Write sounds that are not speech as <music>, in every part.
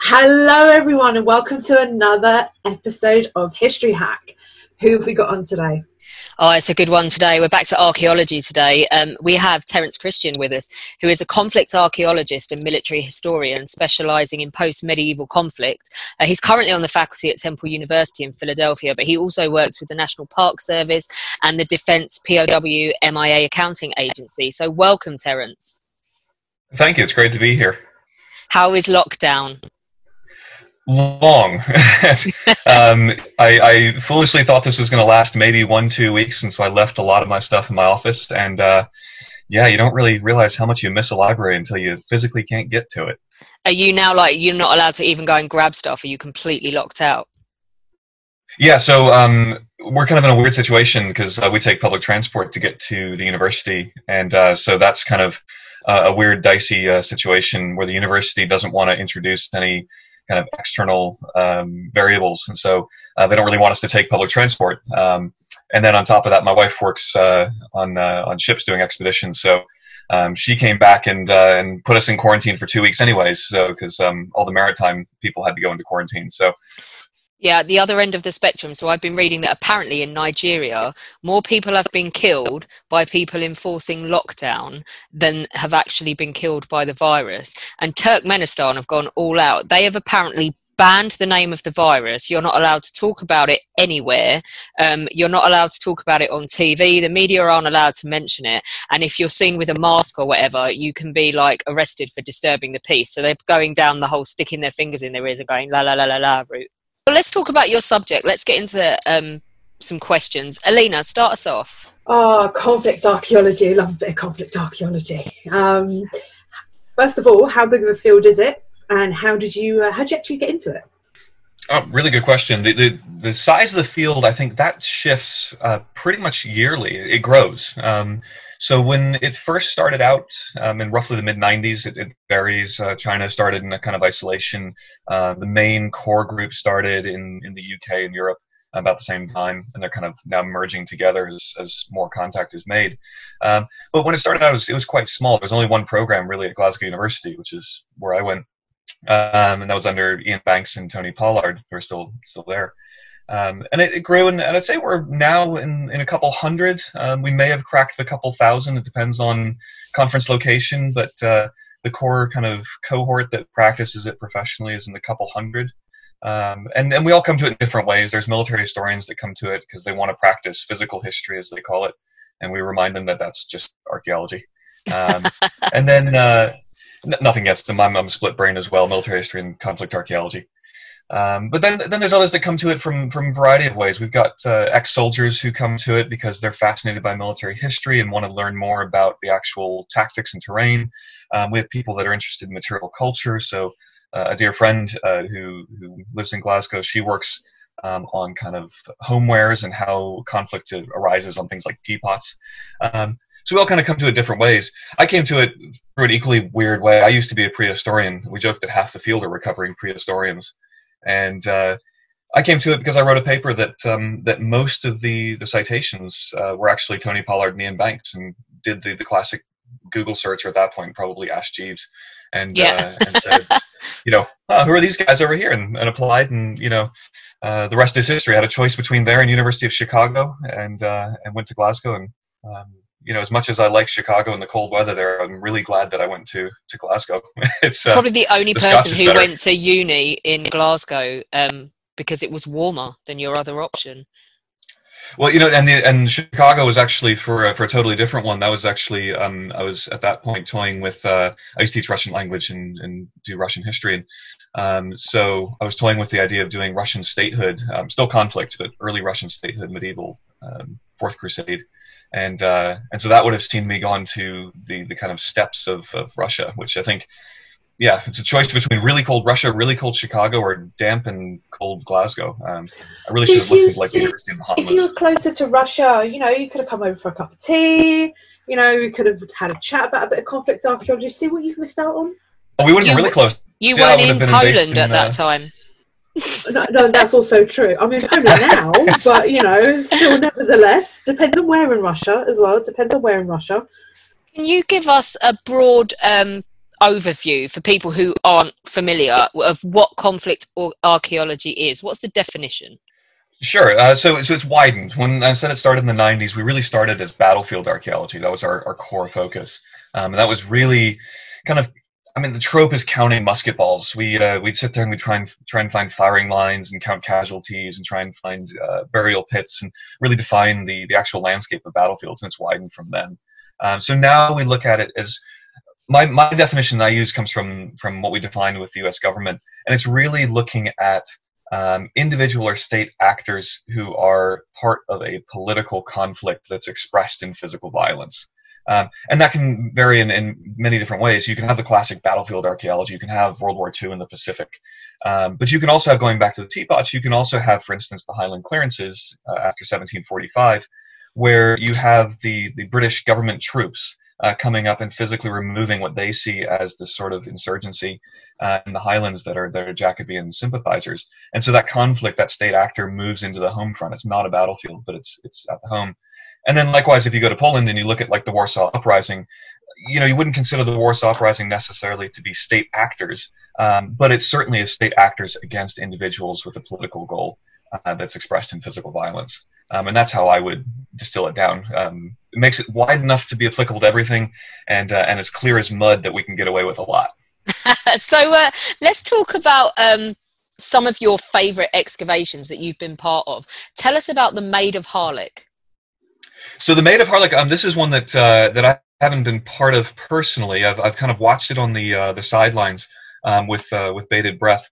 Hello, everyone, and welcome to another episode of History Hack. Who have we got on today? Oh, it's a good one today. We're back to archaeology today. Um, we have Terence Christian with us, who is a conflict archaeologist and military historian specializing in post medieval conflict. Uh, he's currently on the faculty at Temple University in Philadelphia, but he also works with the National Park Service and the Defense POW MIA Accounting Agency. So, welcome, Terence. Thank you. It's great to be here. How is lockdown? Long. <laughs> um, I, I, foolishly thought this was going to last maybe one, two weeks, and so I left a lot of my stuff in my office. And uh, yeah, you don't really realize how much you miss a library until you physically can't get to it. Are you now like you're not allowed to even go and grab stuff? Are you completely locked out? Yeah, so um, we're kind of in a weird situation because uh, we take public transport to get to the university, and uh, so that's kind of uh, a weird, dicey uh, situation where the university doesn't want to introduce any kind of external um, variables, and so uh, they don't really want us to take public transport. Um, and then on top of that, my wife works uh, on uh, on ships doing expeditions, so um, she came back and uh, and put us in quarantine for two weeks, anyways. So because um, all the maritime people had to go into quarantine, so. Yeah, the other end of the spectrum. So I've been reading that apparently in Nigeria, more people have been killed by people enforcing lockdown than have actually been killed by the virus. And Turkmenistan have gone all out. They have apparently banned the name of the virus. You're not allowed to talk about it anywhere. Um, you're not allowed to talk about it on TV. The media aren't allowed to mention it. And if you're seen with a mask or whatever, you can be like arrested for disturbing the peace. So they're going down the whole sticking their fingers in their ears and going la la la la la route. Well, let's talk about your subject. Let's get into um, some questions. Alina, start us off. Oh, conflict archaeology. I love a bit of conflict archaeology. Um, first of all, how big of a field is it, and how did you uh, how did you actually get into it? Oh, really good question. The, the the size of the field, I think that shifts uh, pretty much yearly. It grows. Um, so when it first started out um, in roughly the mid 90s, it, it varies. Uh, China started in a kind of isolation. Uh, the main core group started in, in the UK and Europe about the same time, and they're kind of now merging together as, as more contact is made. Um, but when it started out, it was, it was quite small. There's only one program really at Glasgow University, which is where I went, um, and that was under Ian Banks and Tony Pollard, who are still still there. Um, and it, it, grew, and, and, I'd say we're now in, in a couple hundred. Um, we may have cracked a couple thousand. It depends on conference location, but uh, the core kind of cohort that practices it professionally is in the couple hundred. Um, and, and we all come to it in different ways. There's military historians that come to it because they want to practice physical history, as they call it, and we remind them that that's just archaeology. Um, <laughs> and then uh, n- nothing against them. I'm, I'm split brain as well, military history and conflict archaeology. Um, but then, then there's others that come to it from from a variety of ways. We've got uh, ex-soldiers who come to it because they're fascinated by military history and want to learn more about the actual tactics and terrain. Um, we have people that are interested in material culture. So, uh, a dear friend uh, who who lives in Glasgow, she works um, on kind of homewares and how conflict arises on things like teapots. Um, so we all kind of come to it different ways. I came to it through an equally weird way. I used to be a prehistorian. We joked that half the field are recovering prehistorians and uh, I came to it because I wrote a paper that um, that most of the the citations uh, were actually Tony Pollard me, and Ian Banks, and did the, the classic Google search or at that point probably asked Jeeves, and yeah. uh, and said, <laughs> you know, oh, who are these guys over here, and, and applied, and you know, uh, the rest is history. I had a choice between there and University of Chicago, and uh, and went to Glasgow, and um, you know, as much as I like Chicago and the cold weather there, I'm really glad that I went to to Glasgow. <laughs> it's uh, probably the only the person who better. went to uni in Glasgow um, because it was warmer than your other option. Well, you know, and the, and Chicago was actually for a, for a totally different one. That was actually um, I was at that point toying with uh, I used to teach Russian language and, and do Russian history, and um, so I was toying with the idea of doing Russian statehood, um, still conflict, but early Russian statehood, medieval, um, Fourth Crusade, and uh, and so that would have seen me gone to the the kind of steps of, of Russia, which I think yeah, it's a choice between really cold Russia, really cold Chicago, or damp and cold Glasgow. Um, I really so should have looked into like the University of the If you were closer to Russia, you know, you could have come over for a cup of tea. You know, we could have had a chat about a bit of conflict archaeology. See what you've missed out on. Oh, we would have been really close. You See, weren't in Poland in, at that uh, time. No, no, that's also true. I'm in Poland now, but you know, still, nevertheless, depends on where in Russia as well. Depends on where in Russia. Can you give us a broad um, overview for people who aren't familiar of what conflict or archaeology is? What's the definition? Sure. Uh, so, so it's widened. When I said it started in the 90s, we really started as battlefield archaeology. That was our, our core focus. Um, and that was really kind of, I mean, the trope is counting musket balls. We, uh, we'd sit there and we'd try and, try and find firing lines and count casualties and try and find uh, burial pits and really define the, the actual landscape of battlefields. And it's widened from then. Um, so now we look at it as my, my definition that I use comes from from what we defined with the U.S. government, and it's really looking at um, individual or state actors who are part of a political conflict that's expressed in physical violence. Um, and that can vary in, in, many different ways. You can have the classic battlefield archaeology. You can have World War II in the Pacific. Um, but you can also have, going back to the teapots, you can also have, for instance, the Highland clearances uh, after 1745, where you have the, the British government troops uh, coming up and physically removing what they see as this sort of insurgency uh, in the Highlands that are that are Jacobean sympathizers. And so that conflict, that state actor moves into the home front. It's not a battlefield, but it's it's at the home. And then likewise, if you go to Poland and you look at like the Warsaw Uprising, you know, you wouldn't consider the Warsaw Uprising necessarily to be state actors, um, but it certainly is state actors against individuals with a political goal uh, that's expressed in physical violence. Um, and that's how I would distill it down. Um, it makes it wide enough to be applicable to everything, and uh, and as clear as mud that we can get away with a lot. <laughs> so uh, let's talk about um, some of your favourite excavations that you've been part of. Tell us about the Maid of Harlech. So the Maid of Harlech, um, this is one that uh, that I haven't been part of personally. I've I've kind of watched it on the uh, the sidelines um, with uh, with bated breath.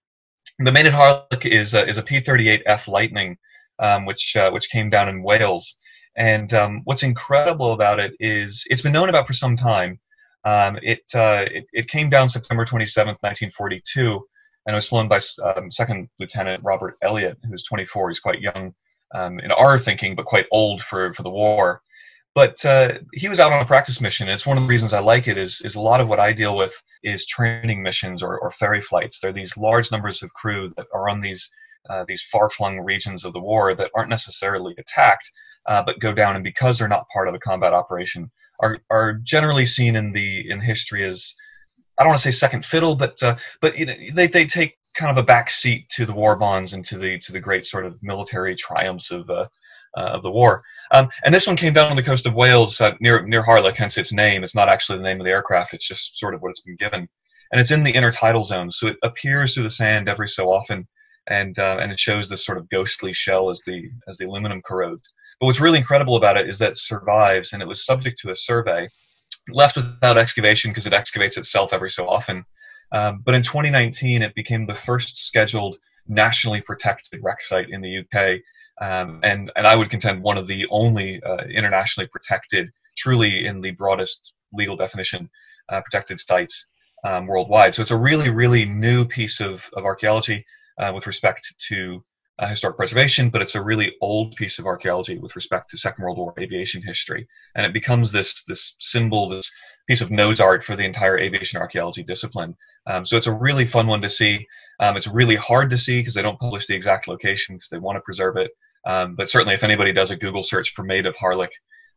The Maid of Harlech is is a P38F Lightning um, which uh, which came down in Wales. And um, what's incredible about it is it's been known about for some time. Um, it, uh, it, it came down September 27th, 1942, and it was flown by um, Second Lieutenant Robert Elliott, who's 24. He's quite young um, in our thinking, but quite old for for the war. But uh, he was out on a practice mission. It's one of the reasons I like it. Is is a lot of what I deal with is training missions or, or ferry flights. There are these large numbers of crew that are on these uh, these far-flung regions of the war that aren't necessarily attacked, uh, but go down, and because they're not part of a combat operation, are are generally seen in the in history as I don't want to say second fiddle, but uh, but you know, they they take kind of a backseat to the war bonds and to the to the great sort of military triumphs of uh, uh, of the war. Um, and this one came down on the coast of Wales uh, near near Harlech, hence its name. It's not actually the name of the aircraft; it's just sort of what it's been given. And it's in the intertidal zone, so it appears through the sand every so often and uh, and it shows this sort of ghostly shell as the as the aluminum corrodes. But what's really incredible about it is that it survives, and it was subject to a survey, left without excavation because it excavates itself every so often. Um, but in 2019, it became the first scheduled nationally protected wreck site in the UK, um, and and I would contend one of the only uh, internationally protected, truly in the broadest legal definition, uh, protected sites um, worldwide. So it's a really really new piece of, of archaeology uh, with respect to uh, historic preservation, but it's a really old piece of archaeology with respect to Second World War aviation history, and it becomes this this symbol, this piece of nose art for the entire aviation archaeology discipline. Um, so it's a really fun one to see. Um, it's really hard to see because they don't publish the exact location because they want to preserve it. Um, but certainly, if anybody does a Google search for Maid of Harlech,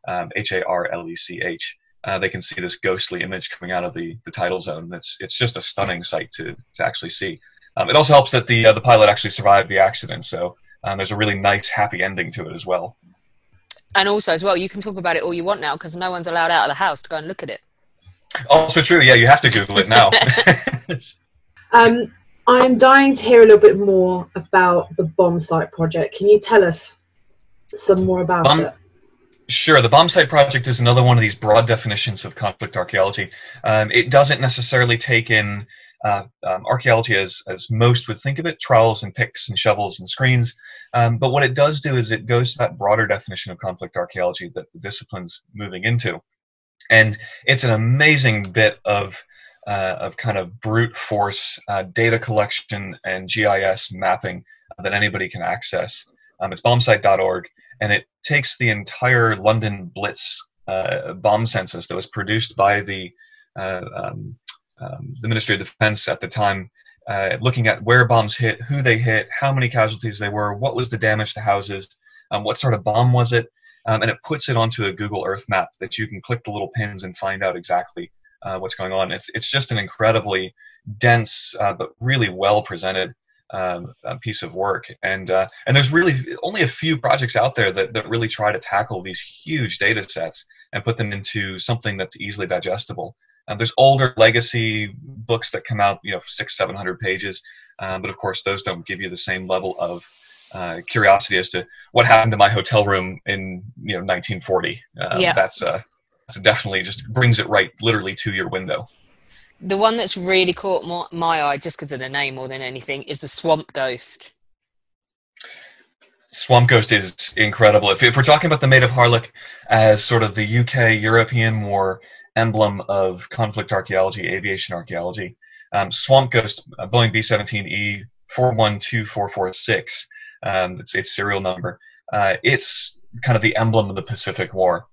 um, H A R L E C H, uh, they can see this ghostly image coming out of the, the tidal zone. It's it's just a stunning sight to to actually see. Um, it also helps that the uh, the pilot actually survived the accident, so um, there's a really nice, happy ending to it as well. And also, as well, you can talk about it all you want now because no one's allowed out of the house to go and look at it. Also true. Yeah, you have to Google it now. <laughs> <laughs> um, I'm dying to hear a little bit more about the bomb site project. Can you tell us some more about um, it? Sure. The bomb site project is another one of these broad definitions of conflict archaeology. Um, it doesn't necessarily take in uh, um, archaeology as, as most would think of it, trowels and picks and shovels and screens. Um, but what it does do is it goes to that broader definition of conflict archaeology that the discipline's moving into. And it's an amazing bit of, uh, of kind of brute force uh, data collection and GIS mapping that anybody can access. Um, it's bombsite.org, and it takes the entire London Blitz uh, bomb census that was produced by the uh, um, um, the Ministry of Defense at the time, uh, looking at where bombs hit, who they hit, how many casualties they were, what was the damage to houses, um, what sort of bomb was it, um, and it puts it onto a Google Earth map that you can click the little pins and find out exactly uh, what's going on. It's it's just an incredibly dense uh, but really well presented um, piece of work. And uh, and there's really only a few projects out there that, that really try to tackle these huge data sets and put them into something that's easily digestible. Um, there's older legacy books that come out, you know, six, seven hundred pages, um, but of course those don't give you the same level of uh, curiosity as to what happened to my hotel room in you know 1940. Um, yeah. That's uh, that's definitely just brings it right, literally to your window the one that's really caught my, my eye, just because of the name more than anything, is the Swamp Ghost. Swamp Ghost is incredible. If, if, we're talking about the Maid of Harlech as sort of the UK European war emblem of conflict archaeology, aviation archaeology, um, Swamp Ghost, uh, Boeing B-17E 412446, um, it's its serial number. Uh, it's kind of the emblem of the Pacific War,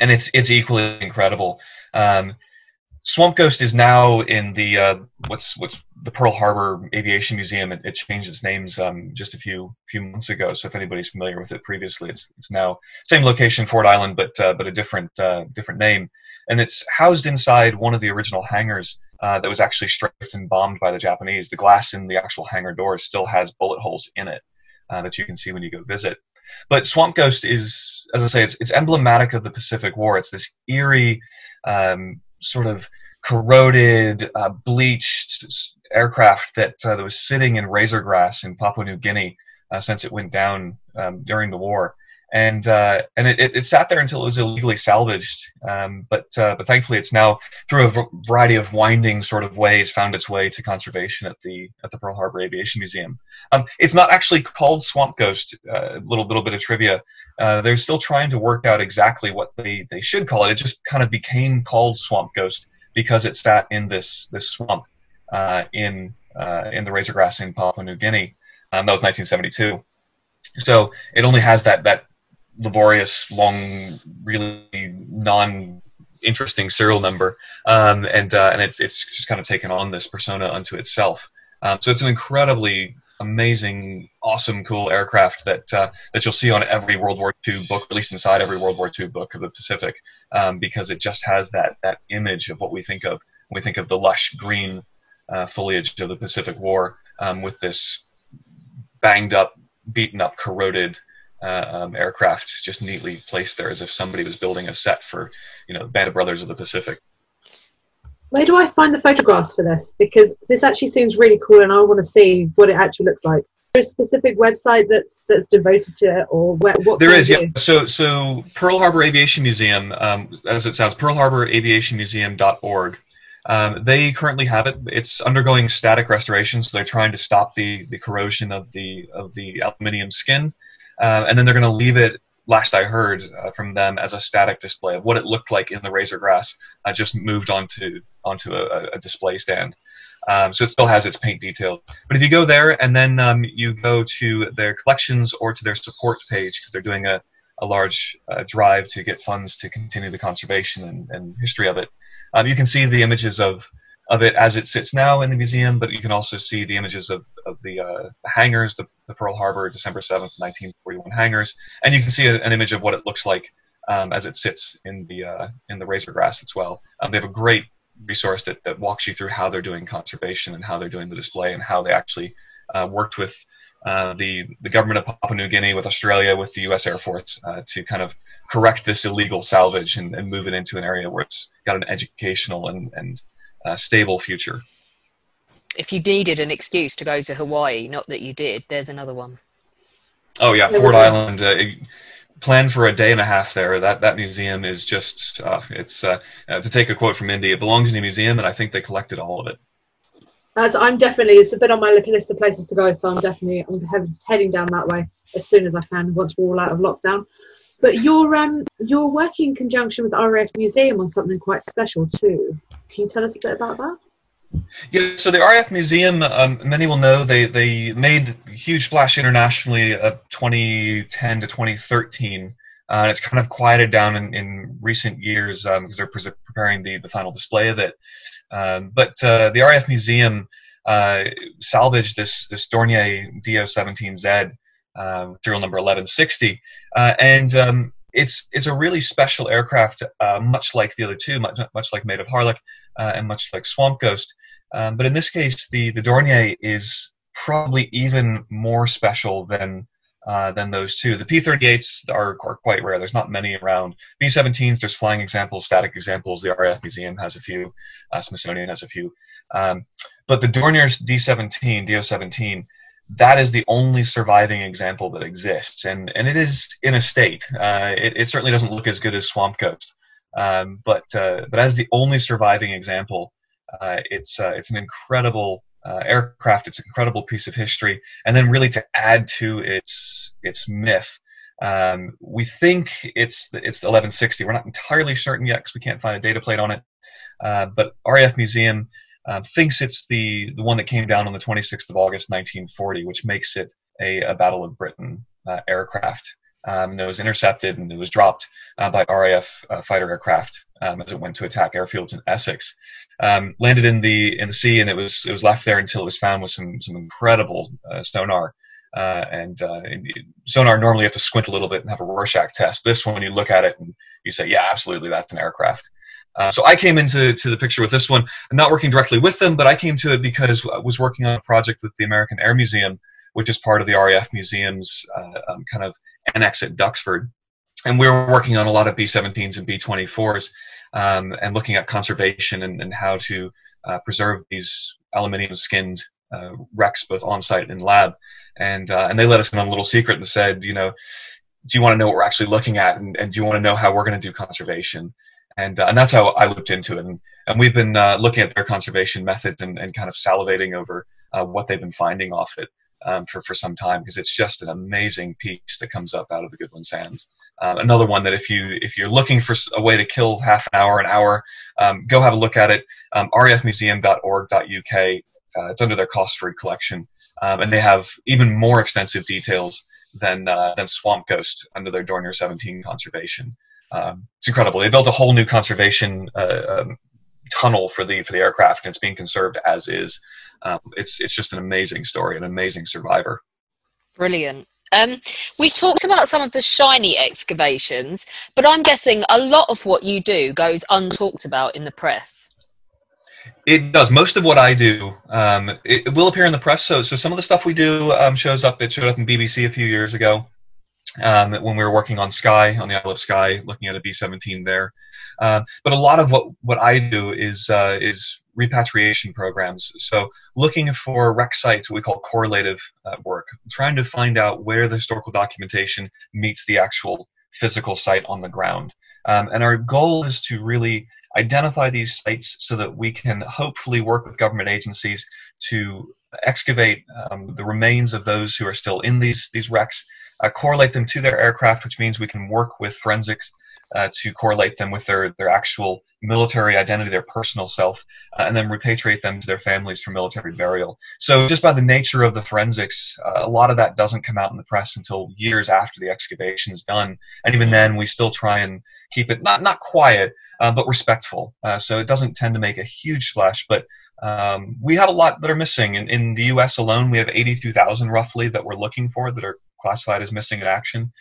and it's it's equally incredible. Um, Swamp Ghost is now in the uh, what's what's the Pearl Harbor Aviation Museum. It, it changed its names um, just a few few months ago. So if anybody's familiar with it previously, it's it's now same location, Ford Island, but uh, but a different uh, different name. And it's housed inside one of the original hangars uh, that was actually strafed and bombed by the Japanese. The glass in the actual hangar door still has bullet holes in it uh, that you can see when you go visit. But Swamp Ghost is, as I say, it's it's emblematic of the Pacific War. It's this eerie. Um, sort of corroded, uh, bleached aircraft that, uh, that was sitting in razor grass in Papua New Guinea uh, since it went down um, during the war. And uh, and it, it, it, sat there until it was illegally salvaged, um, but uh, but thankfully it's now through a variety of winding sort of ways found its way to conservation at the at the Pearl Harbor Aviation Museum. Um, it's not actually called Swamp Ghost. A uh, little little bit of trivia. Uh, they're still trying to work out exactly what they, they should call it. It just kind of became called Swamp Ghost because it sat in this this swamp uh, in uh, in the razor grass in Papua New Guinea. Um, that was 1972. So it only has that that laborious, long, really non interesting serial number, um, and uh, and it's it's just kind of taken on this persona unto itself. Um, so it's an incredibly amazing, awesome, cool aircraft that uh, that you'll see on every World War II book, at least inside every World War II book of the Pacific, um, because it just has that that image of what we think of when we think of the lush green uh, foliage of the Pacific War, um, with this banged up, beaten up, corroded um, aircraft just neatly placed there, as if somebody was building a set for you know Band of Brothers of the Pacific where do I find the photographs for this? Because this actually seems really cool, and I want to see what it actually looks like. Is there a specific website that's that's devoted to it, or where, what? There is, yeah. So, so Pearl Harbor Aviation Museum, um, as it sounds, Pearl Harbor Aviation Museum.org. Um, they currently have it. It's undergoing static restoration, so they're trying to stop the, the corrosion of the of the aluminium skin, uh, and then they're going to leave it last I heard uh, from them as a static display of what it looked like in the razor grass, uh, just moved onto onto a, a display stand. Um, so it still has its paint detail. But if you go there and then um, you go to their collections or to their support page, because they're doing a, a large uh, drive to get funds to continue the conservation and, and history of it, um, you can see the images of of it as it sits now in the museum, but you can also see the images of, of the, uh, the hangars, the, the, Pearl Harbor December 7th, 1941 hangars, and you can see a, an image of what it looks like um, as it sits in the uh, in the razor grass as well. Um, they have a great resource that, that walks you through how they're doing conservation and how they're doing the display and how they actually uh, worked with uh, the the government of Papua New Guinea with Australia with the U.S. Air Force uh, to kind of correct this illegal salvage and, and, move it into an area where it's got an educational and, and uh, stable future. If you needed an excuse to go to Hawaii, not that you did, there's another one. Oh yeah, Ford Island. Uh, planned for a day and a half there. That that museum is just uh, it's uh, to take a quote from Indy. It belongs in a museum, and I think they collected all of it. As I'm definitely, it's a bit on my list of places to go, so I'm definitely I'm heading down that way as soon as I can once we're all out of lockdown. But you're um you're working in conjunction with RAF Museum on something quite special too. Can you tell us a bit about that? Yeah, so the RAF Museum, um, many will know, they, they made huge splash internationally of 2010 to 2013. Uh, and it's kind of quieted down in, in recent years um, because they're pre- preparing the, the final display of it. Um, but uh, the RAF Museum uh, salvaged this, this Dornier DO-17Z, um, serial number 1160. Uh, and um, it's it's a really special aircraft, uh, much like the other two, much, much like Maid of Harlech uh, and much like Swamp Ghost. Um, but in this case, the the Dornier is probably even more special than uh, than those two. The P-38s are, are, quite rare. There's not many around. B-17s, there's flying examples, static examples. The RAF Museum has a few. Uh, Smithsonian has a few. Um, but the Dornier's D-17, DO-17, that is the only surviving example that exists, and and it is in a state. Uh, it, it certainly doesn't look as good as Swamp Ghost, um, but uh, but as the only surviving example, uh, it's uh, it's an incredible uh, aircraft. It's an incredible piece of history, and then really to add to its its myth. Um, we think it's it's the 1160. We're not entirely certain yet because we can't find a data plate on it. Uh, but RAF Museum uh, thinks it's the, the one that came down on the 26th of August 1940, which makes it a, a Battle of Britain uh, aircraft. Um, it was intercepted and it was dropped uh, by RAF uh, fighter aircraft um, as it went to attack airfields in Essex. Um, landed in the in the sea and it was it was left there until it was found with some some incredible uh, sonar. Uh, and, and sonar normally you have to squint a little bit and have a Rorschach test. This one, you look at it and you say, yeah, absolutely, that's an aircraft. Uh, so I came into to the picture with this one, not working directly with them, but I came to it because I was working on a project with the American Air Museum, which is part of the RAF Museum's uh, um, kind of annex at Duxford. And we were working on a lot of B-17s and B-24s um, and looking at conservation and, and how to uh, preserve these aluminium skinned uh, wrecks both on site and lab. And, uh, and they let us in on a little secret and said, you know, do you want to know what we're actually looking at and, and do you want to know how we're going to do conservation? And uh, and that's how I looked into it. And and we've been uh, looking at their conservation methods and, and kind of salivating over uh, what they've been finding off it um, for for some time because it's just an amazing piece that comes up out of the Goodwin Sands. Um, another one that if you if you're looking for a way to kill half an hour, an hour, um, go have a look at it. Um, rafmuseum.org.uk. Uh, it's under their Cosford collection, um, and they have even more extensive details than uh, than Swamp Ghost under their Dornier 17 conservation um, it's incredible. They built a whole new conservation uh, um, tunnel for the for the aircraft, and it's being conserved as is. Um, it's it's just an amazing story, an amazing survivor. Brilliant. Um, we've talked about some of the shiny excavations, but I'm guessing a lot of what you do goes untalked about in the press. It does. Most of what I do, um, it, it, will appear in the press. So, so some of the stuff we do um, shows up. It showed up in BBC a few years ago um, when we were working on Skye, on the Isle of Skye, looking at a B-17 there. Um, but a lot of what, what I do is uh, is repatriation programs. So looking for wreck sites, what we call correlative uh, work, trying to find out where the historical documentation meets the actual physical site on the ground. Um, and our goal is to really identify these sites so that we can hopefully work with government agencies to excavate um, the remains of those who are still in these these wrecks uh, correlate them to their aircraft, which means we can work with forensics uh, to correlate them with their, their actual military identity, their personal self, uh, and then repatriate them to their families for military burial. So, just by the nature of the forensics, uh, a lot of that doesn't come out in the press until years after the excavation is done. And even then, we still try and keep it not, not quiet, uh, but respectful. Uh, so, it doesn't tend to make a huge splash, but um, we have a lot that are missing. In, in the U.S. alone, we have 82,000 roughly that we're looking for that are classified as missing in action.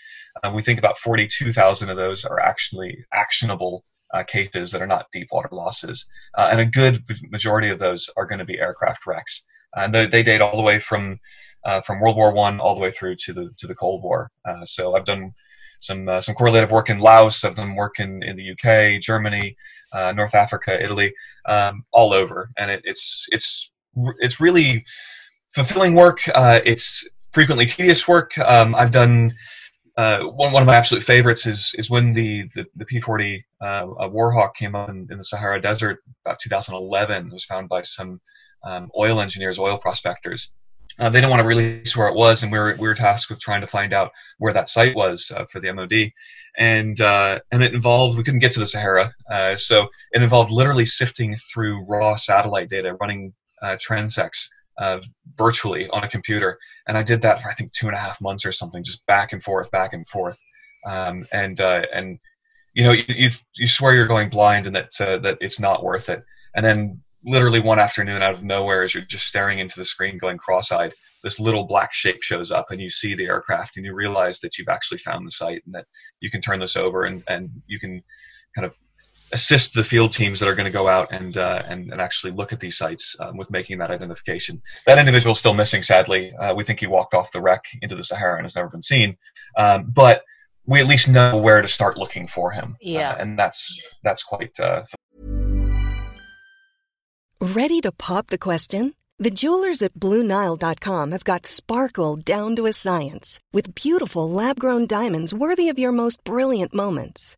Um, we think about 42,000 of those are actually actionable uh, cases that are not deep water losses. Uh, and a good majority of those are going to be aircraft wrecks. And they, they date all the way from uh, from World War One all the way through to the to the Cold War. Uh, so I've done some uh, some correlative work in Laos. I've done work in, in the UK, Germany, uh, North Africa, Italy, um, all over, and it, it's it's it's really fulfilling work. It's frequently tedious work. Um, I've done uh, one one of my absolute favorites is is when the the, the P40 uh, Warhawk came up in, in, the Sahara Desert about 2011. It was found by some um, oil engineers, oil prospectors. Uh, they didn't want to release where it was, and we were we were tasked with trying to find out where that site was uh, for the MOD, and uh, and it involved we couldn't get to the Sahara, uh, so it involved literally sifting through raw satellite data, running transects uh, virtually on a computer, and I did that for I think two and a half months or something, just back and forth, back and forth, um, and and you know you, you, you swear you're going blind and that that it's not worth it, and then literally one afternoon out of nowhere as you're just staring into the screen going cross-eyed this little black shape shows up and you see the aircraft and you realize that you've actually found the site and that you can turn this over and, and you can kind of assist the field teams that are going to go out and, uh, and, and actually look at these sites um, with making that identification. That individual is still missing, sadly. Uh, we think he walked off the wreck into the Sahara and has never been seen. Um, but we at least know where to start looking for him. Yeah. Uh, and that's that's quite uh, Ready to pop the question? The jewelers at BlueNile.com have got sparkle down to a science with beautiful lab grown diamonds worthy of your most brilliant moments.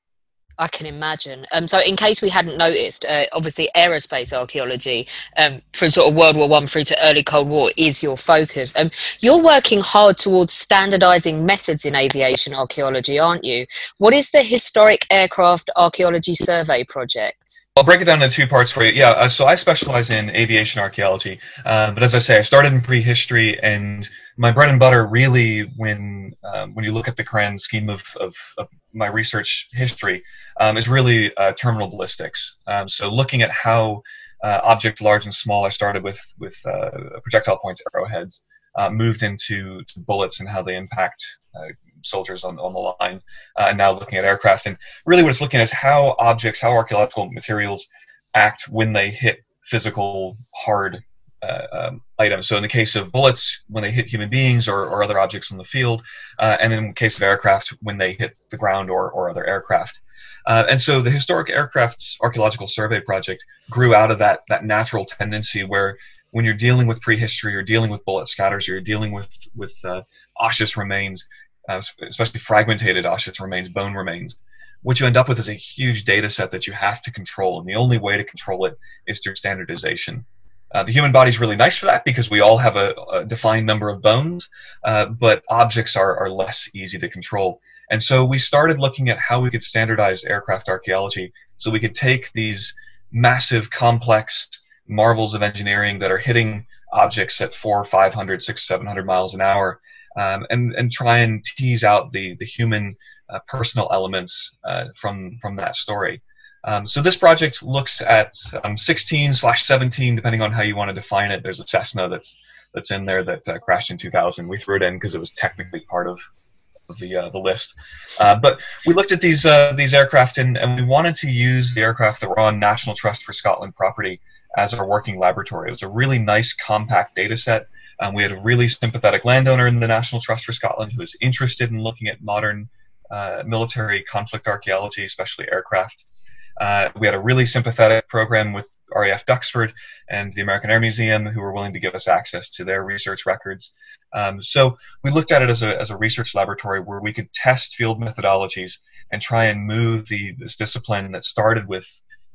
I can imagine. Um, so, in case we hadn't noticed, uh, obviously aerospace archaeology um, from sort of World War One through to early Cold War is your focus. Um, you're working hard towards standardising methods in aviation archaeology, aren't you? What is the Historic Aircraft Archaeology Survey project? I'll break it down into two parts for you. Yeah, uh, so I specialize in aviation archaeology, uh, but as I say, I started in prehistory, and my bread and butter really, when um, when you look at the grand scheme of, of, of my research history, um, is really uh, terminal ballistics. Um, so looking at how uh, objects large and small, I started with with uh, projectile points, arrowheads, uh, moved into bullets and how they impact uh, soldiers on, on the line, uh, and now looking at aircraft. And really, what it's looking at is how objects, how archaeological materials act when they hit physical hard uh, um, items. So in the case of bullets, when they hit human beings or, or other objects in the field, uh, and in the case of aircraft, when they hit the ground or, or other aircraft. Uh, and so the Historic Aircraft Archaeological Survey Project grew out of that, that natural tendency where when you're dealing with prehistory, you're dealing with bullet scatters, you're dealing with, with uh, osseous remains, uh, especially fragmented osseous remains, bone remains. What you end up with is a huge data set that you have to control, and the only way to control it is through standardization. Uh, the human body is really nice for that because we all have a, a defined number of bones, uh, but objects are, are less easy to control. And so we started looking at how we could standardize aircraft archaeology so we could take these massive, complex marvels of engineering that are hitting objects at four, 500, six, 700 miles an hour um, and, and try and tease out the, the human uh, personal elements uh, from, from that story. Um, so this project looks at um, 16 slash 17, depending on how you want to define it. There's a Cessna that's that's in there that uh, crashed in 2000. We threw it in because it was technically part of, the uh, the list. Uh, but we looked at these uh, these aircraft and, and we wanted to use the aircraft that were on National Trust for Scotland property as our working laboratory. It was a really nice compact data set. Um, we had a really sympathetic landowner in the National Trust for Scotland who was interested in looking at modern uh, military conflict archaeology, especially aircraft. Uh, we had a really sympathetic program with RAF Duxford and the American Air Museum, who were willing to give us access to their research records. Um, so we looked at it as a, as a research laboratory where we could test field methodologies and try and move the this discipline that started with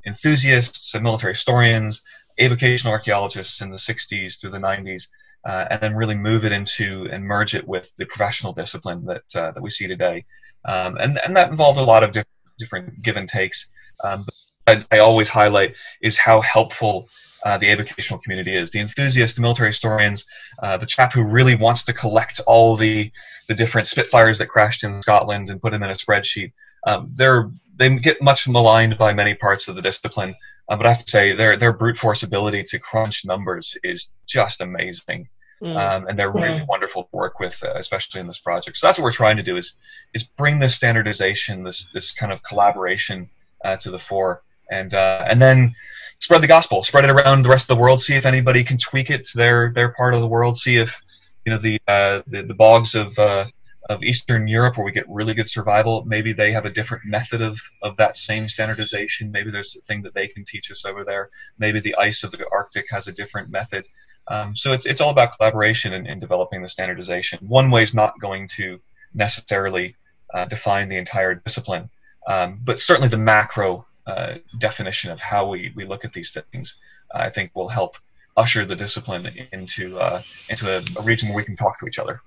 enthusiasts and military historians, avocational archaeologists in the 60s through the 90s, uh, and then really move it into and merge it with the professional discipline that uh, that we see today. Um, and and that involved a lot of different different give and takes. Um, but I, I, always highlight is how helpful uh, the avocational community is. The enthusiasts, the military historians, uh, the chap who really wants to collect all the the different Spitfires that crashed in Scotland and put them in a spreadsheet. Um, they're they get much maligned by many parts of the discipline, uh, but I have to say their their brute force ability to crunch numbers is just amazing. Mm. Um, and they're really wonderful to work with, uh, especially in this project. So that's what we're trying to do is is bring this standardization, this this kind of collaboration uh, to the fore, and uh, and then spread the gospel, spread it around the rest of the world. See if anybody can tweak it to their their part of the world. See if you know the uh, the, the bogs of uh, of Eastern Europe where we get really good survival. Maybe they have a different method of, of that same standardization. Maybe there's a thing that they can teach us over there. Maybe the ice of the Arctic has a different method. Um, so it's it's all about collaboration in, in developing the standardization. One way is not going to necessarily uh, define the entire discipline, um, but certainly the macro uh, definition of how we, we look at these things, uh, I think, will help usher the discipline into uh, into a, a region where we can talk to each other.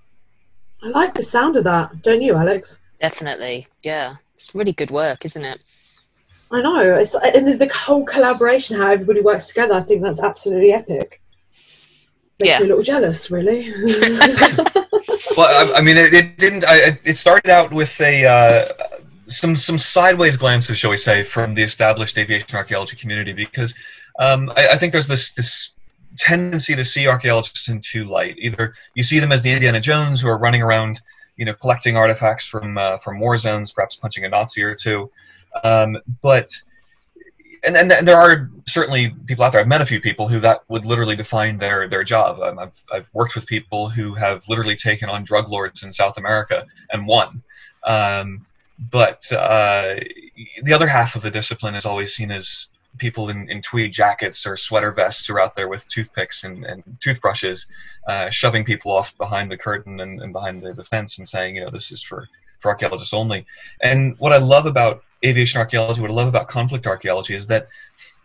I like the sound of that, don't you, Alex? Definitely, yeah. It's really good work, isn't it? I know. It's and the whole collaboration, how everybody works together. I think that's absolutely epic. Makes yeah. me a little jealous, really. <laughs> well, I, I mean, it, it, didn't. I, it started out with a uh, some some sideways glances, shall we say, from the established aviation archaeology community, because um, I, I, think there's this this tendency to see archaeologists in two light. Either you see them as the Indiana Jones who are running around, you know, collecting artifacts from uh, from war zones, perhaps punching a Nazi or two, um, but and, and, and there are certainly people out there. I've met a few people who that would literally define their their job. Um, I've I've worked with people who have literally taken on drug lords in South America and won. Um, but uh, the other half of the discipline is always seen as people in, in tweed jackets or sweater vests who are out there with toothpicks and, and toothbrushes, uh, shoving people off behind the curtain and, and behind the, the fence and saying, you know, this is for, for archaeologists only. And what I love about aviation archaeology, what I love about conflict archaeology is that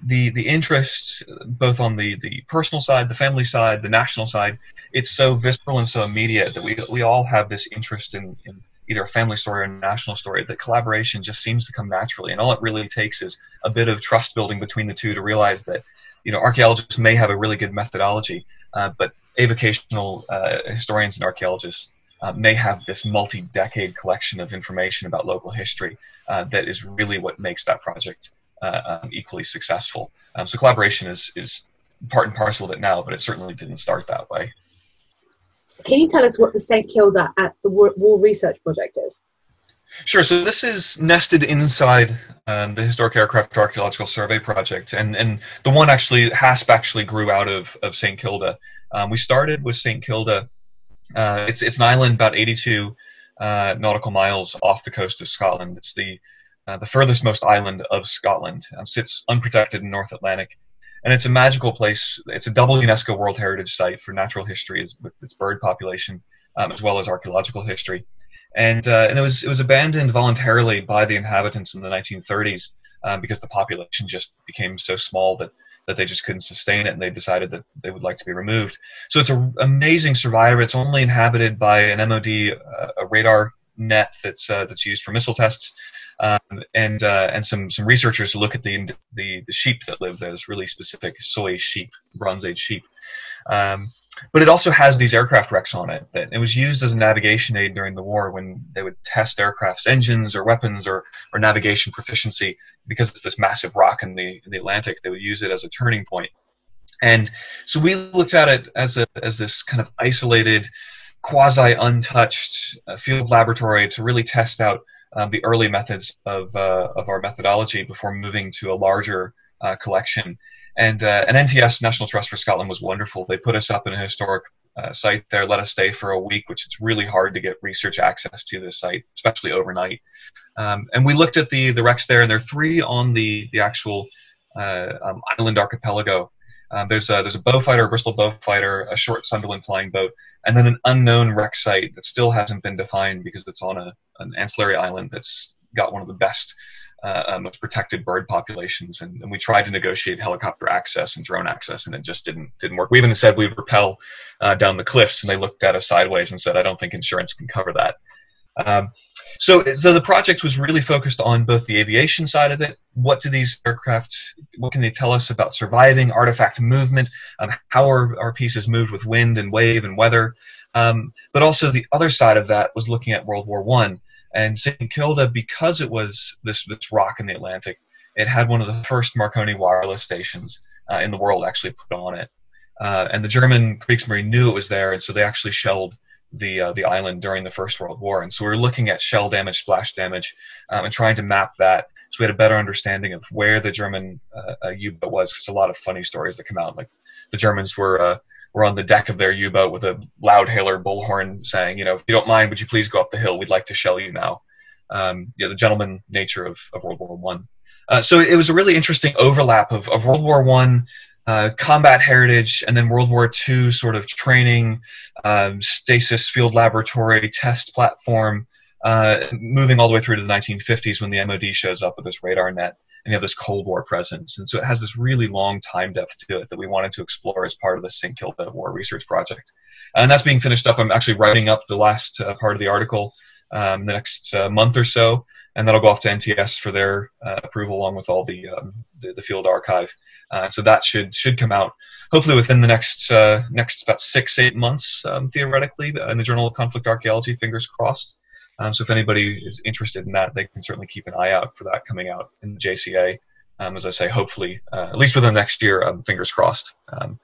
the the interest both on the the personal side, the family side, the national side, it's so visceral and so immediate that we we all have this interest in, in either a family story or a national story, that collaboration just seems to come naturally. And all it really takes is a bit of trust building between the two to realize that, you know, archaeologists may have a really good methodology, uh, but avocational uh, historians and archaeologists uh, may have this multi-decade collection of information about local history uh, that is really what makes that project uh, um, equally successful. Um, so collaboration is, is part and parcel of it now, but it certainly didn't start that way. Can you tell us what the St Kilda at the War Research Project is? Sure. So this is nested inside um, the Historic Aircraft Archaeological Survey Project, and and the one actually HASP actually grew out of of St Kilda. Um, we started with St Kilda. Uh, it's it's an island about 82 uh, nautical miles off the coast of Scotland. It's the uh, the furthest most island of Scotland. Um, sits unprotected in North Atlantic and it's a magical place. It's a double UNESCO World Heritage Site for natural history with its bird population, um, as well as archaeological history. And, uh, and it was it was abandoned voluntarily by the inhabitants in the 1930s um, because the population just became so small that that they just couldn't sustain it, and they decided that they would like to be removed. So it's an amazing survivor. It's only inhabited by an MOD, uh, a radar net that's uh, that's used for missile tests, um, and uh, and some some researchers look at the, the the sheep that live there. It's really specific Soay sheep, Bronze Age sheep. Um, but it also has these aircraft wrecks on it that it was used as a navigation aid during the war when they would test aircraft's engines or weapons or, or navigation proficiency because it's this massive rock in the in the Atlantic. They would use it as a turning point. And so we looked at it as a as this kind of isolated, quasi untouched uh, field laboratory to really test out um, the early methods of, uh, of our methodology before moving to a larger uh, collection. And, uh, and NTS, National Trust for Scotland, was wonderful. They put us up in a historic uh, site there, let us stay for a week, which it's really hard to get research access to this site, especially overnight. Um, and we looked at the, the wrecks there, and there are three on the, the actual uh, um, island archipelago. Um, there's a there's a Beaufighter, a Bristol Beaufighter, a short Sunderland flying boat, and then an unknown wreck site that still hasn't been defined because it's on a an ancillary island that's got one of the best uh, most protected bird populations, and, and, we tried to negotiate helicopter access and drone access, and it just didn't didn't work. We even said we'd rappel uh, down the cliffs, and they looked at us sideways and said, "I don't think insurance can cover that." Um, so, so the project was really focused on both the aviation side of it. What do these aircraft? What can they tell us about surviving artifact movement? Um, how are our pieces moved with wind and wave and weather? Um, but also the other side of that was looking at World War One and St. Kilda, because it was this, this rock in the Atlantic, it had one of the first Marconi wireless stations uh, in the world actually put on it. Uh, and the German Kriegsmarine knew it was there, and so they actually shelled the uh, the island during the First World War. And so we were looking at shell damage, splash damage, um, and trying to map that so we had a better understanding of where the German uh, uh U-boat was. Because a lot of funny stories that come out, like the Germans were uh, were on the deck of their U-boat with a loud hailer bullhorn saying, you know, if you don't mind, would you please go up the hill? We'd like to shell you now. Um, you know, the gentleman nature of, of World War One. Uh, so it was a really interesting overlap of, of World War One uh, combat heritage and then World War II sort of training, um, stasis field laboratory test platform, uh, moving all the way through to the 1950s when the MOD shows up with this radar net and you have this Cold War presence. And so it has this really long time depth to it that we wanted to explore as part of the St. Kilda War Research Project. And that's being finished up. I'm actually writing up the last uh, part of the article um, the next uh, month or so, and that'll go off to NTS for their uh, approval along with all the, um, the, the field archive. Uh, so that should should come out hopefully within the next uh, next about six eight months um, theoretically in the Journal of Conflict Archaeology. Fingers crossed. Um, so if anybody is interested in that, they can certainly keep an eye out for that coming out in the JCA. Um, as I say, hopefully, uh, at least within the next year, um, fingers crossed. Um,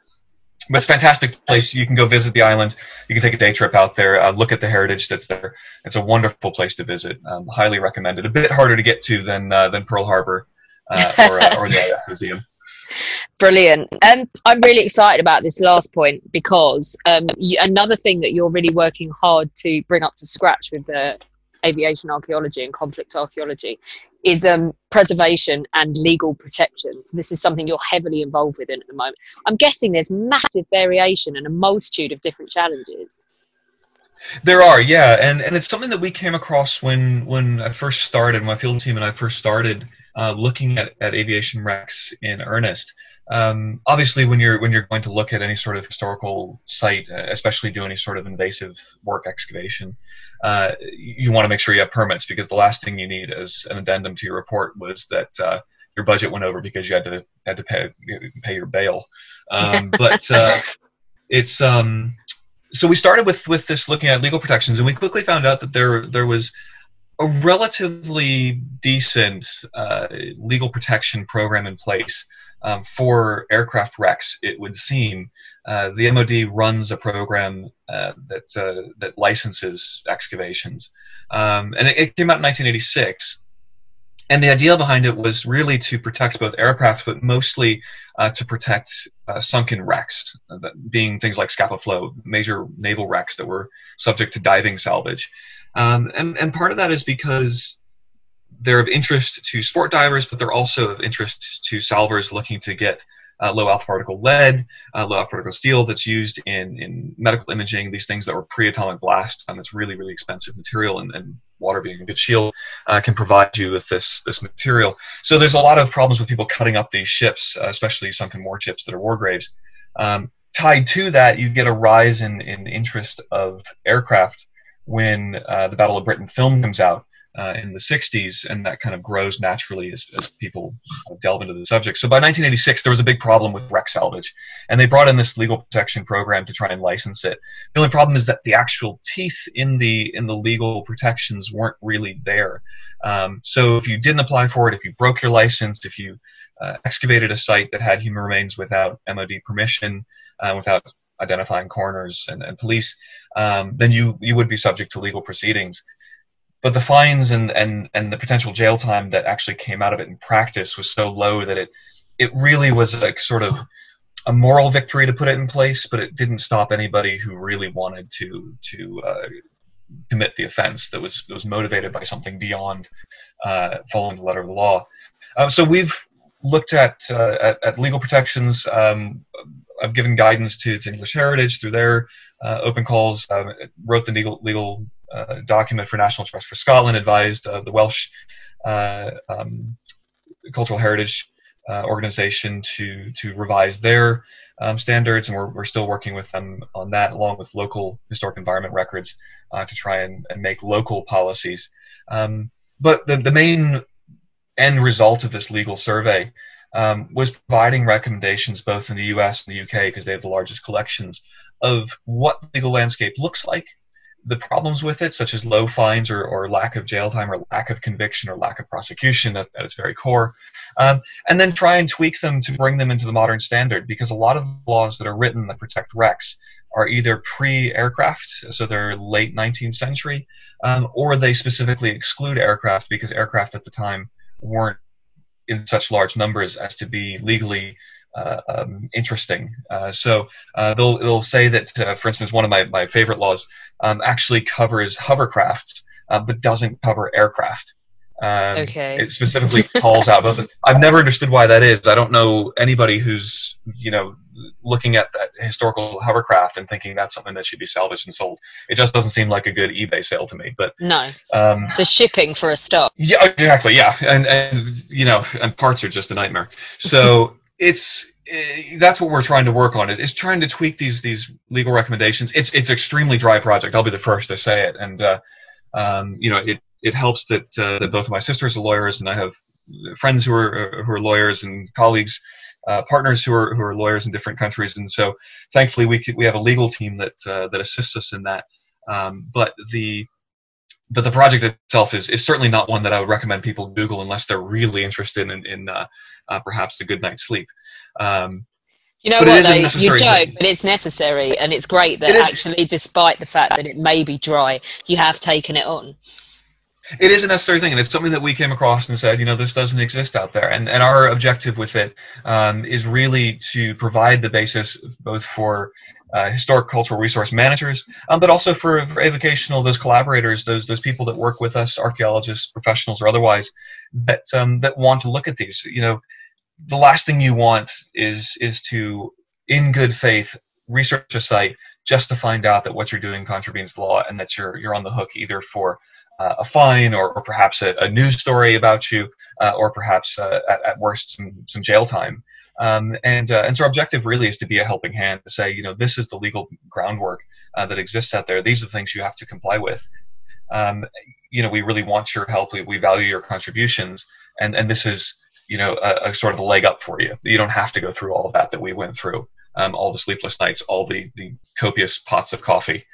but it's a fantastic place. You can go visit the island. You can take a day trip out there, uh, look at the heritage that's there. It's a wonderful place to visit. Um, highly recommended. A bit harder to get to than uh, than Pearl Harbor uh, or, uh, or the Museum. <laughs> Brilliant. And um, I'm really excited about this last point because um, you, another thing that you're really working hard to bring up to scratch with the aviation archaeology and conflict archaeology is um, preservation and legal protections. This is something you're heavily involved with at the moment. I'm guessing there's massive variation and a multitude of different challenges. There are, yeah, and and it's something that we came across when when I first started. My field team and I first started uh, looking at, at aviation wrecks in earnest. Um, obviously, when you're when you're going to look at any sort of historical site, uh, especially do any sort of invasive work excavation, uh, you want to make sure you have permits because the last thing you need as an addendum to your report was that uh, your budget went over because you had to had to pay pay your bail. Um, <laughs> but uh, it's um, so we started with with this looking at legal protections, and we quickly found out that there there was a relatively decent uh, legal protection program in place um, for aircraft wrecks. It would seem uh, the MOD runs a program uh, that uh, that licenses excavations, um, and it, it, came out in 1986. And the idea behind it was really to protect both aircraft, but mostly uh, to protect uh, sunken wrecks, being things like Scapa Flow, major naval wrecks that were subject to diving salvage. Um, and, and part of that is because they're of interest to sport divers, but they're also of interest to salvers looking to get uh, low alpha particle lead, uh, low alpha particle steel that's used in, in medical imaging, these things that were pre atomic blast, and it's really, really expensive material, and, and water being a good shield uh, can provide you with this, this material. So there's a lot of problems with people cutting up these ships, uh, especially sunken warships that are war graves. Um, tied to that, you get a rise in, in interest of aircraft when uh, the Battle of Britain film comes out uh, in the 60s, and that kind of grows naturally as, as people delve into the subject. So by 1986, there was a big problem with wreck salvage, and they brought in this legal protection program to try and license it. The only problem is that the actual teeth in the in the legal protections weren't really there. Um, so if you didn't apply for it, if you broke your license, if you uh, excavated a site that had human remains without MOD permission, uh, without identifying coroners and, and police, um, then you you would be subject to legal proceedings. But the fines and, and, and the potential jail time that actually came out of it in practice was so low that it it really was like sort of a moral victory to put it in place, but it didn't stop anybody who really wanted to to uh, commit the offense that was that was motivated by something beyond uh, following the letter of the law. Uh, so we've looked at, uh, at, at legal protections. Um, I've given guidance to, to English Heritage through their uh, open calls. Um, wrote the legal legal document for National Trust for Scotland. Advised uh, the Welsh uh, um, Cultural Heritage uh, organization to to revise their um, standards, and we're, we're still working with them on that, along with local historic environment records, uh, to try and, and, make local policies. Um, but the, the main end result of this legal survey um, was providing recommendations both in the US and the UK, because they have the largest collections, of what the legal landscape looks like, the problems with it, such as low fines or, or lack of jail time or lack of conviction or lack of prosecution at, at its very core, um, and then try and tweak them to bring them into the modern standard because a lot of the laws that are written that protect wrecks are either pre-aircraft, so they're late 19th century, um, or they specifically exclude aircraft because aircraft at the time weren't in such large numbers as to be legally uh, um, interesting. Uh, so uh, they'll they'll say that, uh, for instance, one of my, my favorite laws um, actually covers hovercrafts, uh, but doesn't cover aircraft. Um, okay. It specifically calls out both. I've never understood why that is. I don't know anybody who's you know looking at that historical hovercraft and thinking that's something that should be salvaged and sold. It just doesn't seem like a good eBay sale to me. But no, um, the shipping for a start. Yeah, exactly. Yeah, and and you know, and parts are just a nightmare. So it's uh, that's what we're trying to work on It's trying to tweak these these legal recommendations. It's it's extremely dry project. I'll be the first to say it, and uh, um, you know it it helps that uh, that both of my sisters are lawyers, and I have friends who are who are lawyers and colleagues, uh, partners who are who are lawyers in different countries, and so thankfully we we have a legal team that uh, that assists us in that. Um, but the but the project itself is, is certainly not one that I would recommend people Google unless they're really interested in, in uh, uh, perhaps a good night's sleep. Um, you know what though? You joke, thing. but it's necessary, and it's great that actually, despite the fact that it may be dry, you have taken it on it is a necessary thing, and it's something that we came across and said, you know, this doesn't exist out there. And, and our objective with it um, is really to provide the basis both for uh, historic cultural resource managers, um, but also for, for avocational, those collaborators, those those people that work with us, archaeologists, professionals, or otherwise, that um, that want to look at these. You know, the last thing you want is is to, in good faith, research a site just to find out that what you're doing contravenes the law and that you're you're on the hook either for uh, a fine or, or perhaps a, a, news story about you, uh, or perhaps uh, at, at, worst some, some jail time. Um, and uh, and so our objective really is to be a helping hand to say, you know, this is the legal groundwork uh, that exists out there. These are the things you have to comply with. Um, you know, we really want your help. We, we value your contributions, and and this is you know a, a sort of a leg up for you. You don't have to go through all of that that we went through. Um, all the sleepless nights, all the, the copious pots of coffee.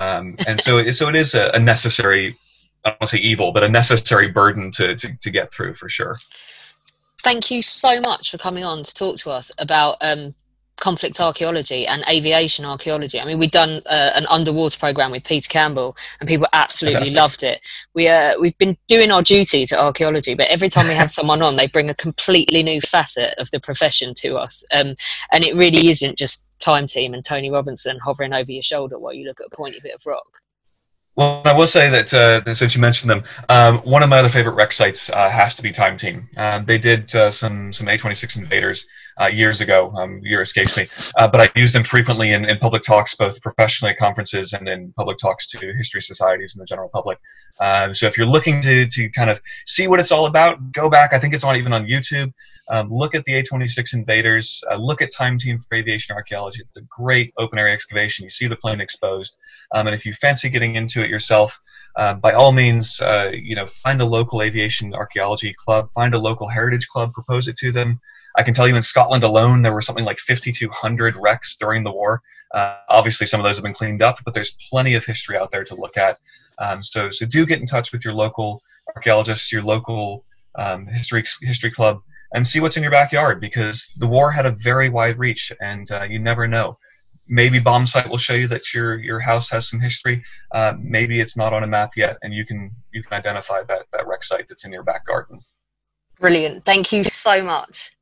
Um, and so, <laughs> so it is a, a necessary I don't want to say evil, but a necessary burden to, to, to get through for sure. Thank you so much for coming on to talk to us about um, conflict archaeology and aviation archaeology. I mean, we've done uh, an underwater program with Peter Campbell, and people absolutely loved it. We uh, we've been doing our duty to archaeology, but every time we have <laughs> someone on, they bring a completely new facet of the profession to us, um, and it really isn't just Time Team and Tony Robinson hovering over your shoulder while you look at a pointy bit of rock. Well, I will say that uh, since you mentioned them, um, one of my other favorite wreck sites uh, has to be Time Team. Uh, they did uh, some some A26 invaders uh, years ago. Um, year escapes me, uh, but I use them frequently in, in public talks, both professionally at conferences and in public talks to history societies and the general public. Um, so if you're looking to to kind of see what it's all about, go back. I think it's on even on YouTube. Um, look at the A26 invaders. Uh, look at Time Team for Aviation Archaeology. It's a great open area excavation. You see the plane exposed. Um, and if you fancy getting into it yourself, uh, by all means, uh, you know, find a local aviation archaeology club, find a local heritage club, propose it to them. I can tell you in Scotland alone, there were something like 5,200 wrecks during the war. Uh, obviously, some of those have been cleaned up, but there's plenty of history out there to look at. Um, so, so do get in touch with your local archaeologists, your local um, history history club, and see what's in your backyard because the war had a very wide reach and uh, you never know. Maybe bomb site will show you that your your house has some history. Uh, maybe it's not on a map yet, and you can you can identify that that wreck site that's in your back garden. Brilliant! Thank you so much.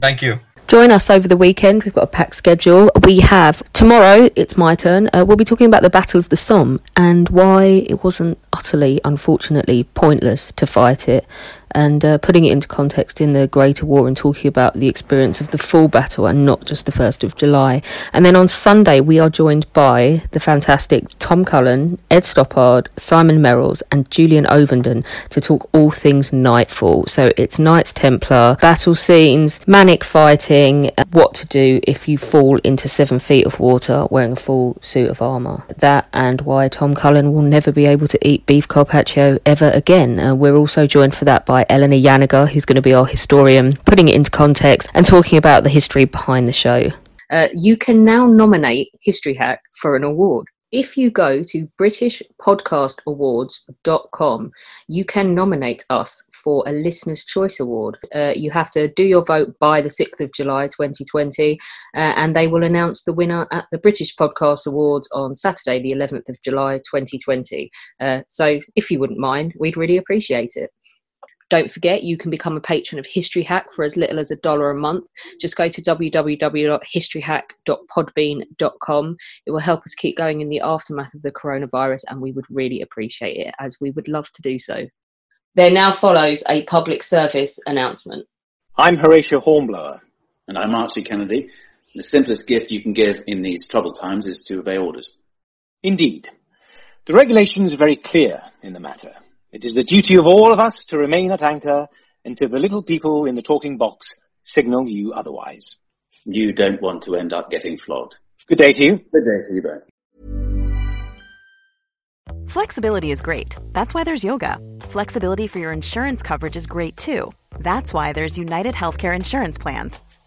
Thank you. Join us over the weekend. We've got a packed schedule. We have tomorrow, it's my turn. Uh, we'll be talking about the Battle of the Somme and why it wasn't utterly, unfortunately, pointless to fight it. And uh, putting it into context in the Greater War and talking about the experience of the full battle and not just the 1st of July. And then on Sunday, we are joined by the fantastic Tom Cullen, Ed Stoppard, Simon Merrells, and Julian Ovenden to talk all things Knightfall. So it's Knights Templar, battle scenes, manic fighting, what to do if you fall into seven feet of water wearing a full suit of armour. That and why Tom Cullen will never be able to eat beef carpaccio ever again. Uh, we're also joined for that by Eleanor Janega, who's going to be our historian, putting it into context and talking about the history behind the show. Uh, you can now nominate History Hack for an award if you go to britishpodcastawards.com, you can nominate us for a Listener's Choice Award. Uh, you have to do your vote by the 6th of July 2020, uh, and they will announce the winner at the British Podcast Awards on Saturday, the 11th of July 2020. Uh, so if you wouldn't mind, we'd really appreciate it. Don't forget, you can become a patron of History Hack for as little as a dollar a month. Just go to www.historyhack.podbean.com. It will help us keep going in the aftermath of the coronavirus, and we would really appreciate it, as we would love to do so. There now follows a public service announcement. I'm Horatio Hornblower. And I'm Archie Kennedy. The simplest gift you can give in these troubled times is to obey orders. Indeed. The regulations are very clear in the matter. It is the duty of all of us to remain at anchor until the little people in the talking box signal you otherwise. You don't want to end up getting flogged. Good day to you. Good day to you both. Flexibility is great. That's why there's yoga. Flexibility for your insurance coverage is great too. That's why there's United Healthcare Insurance Plans.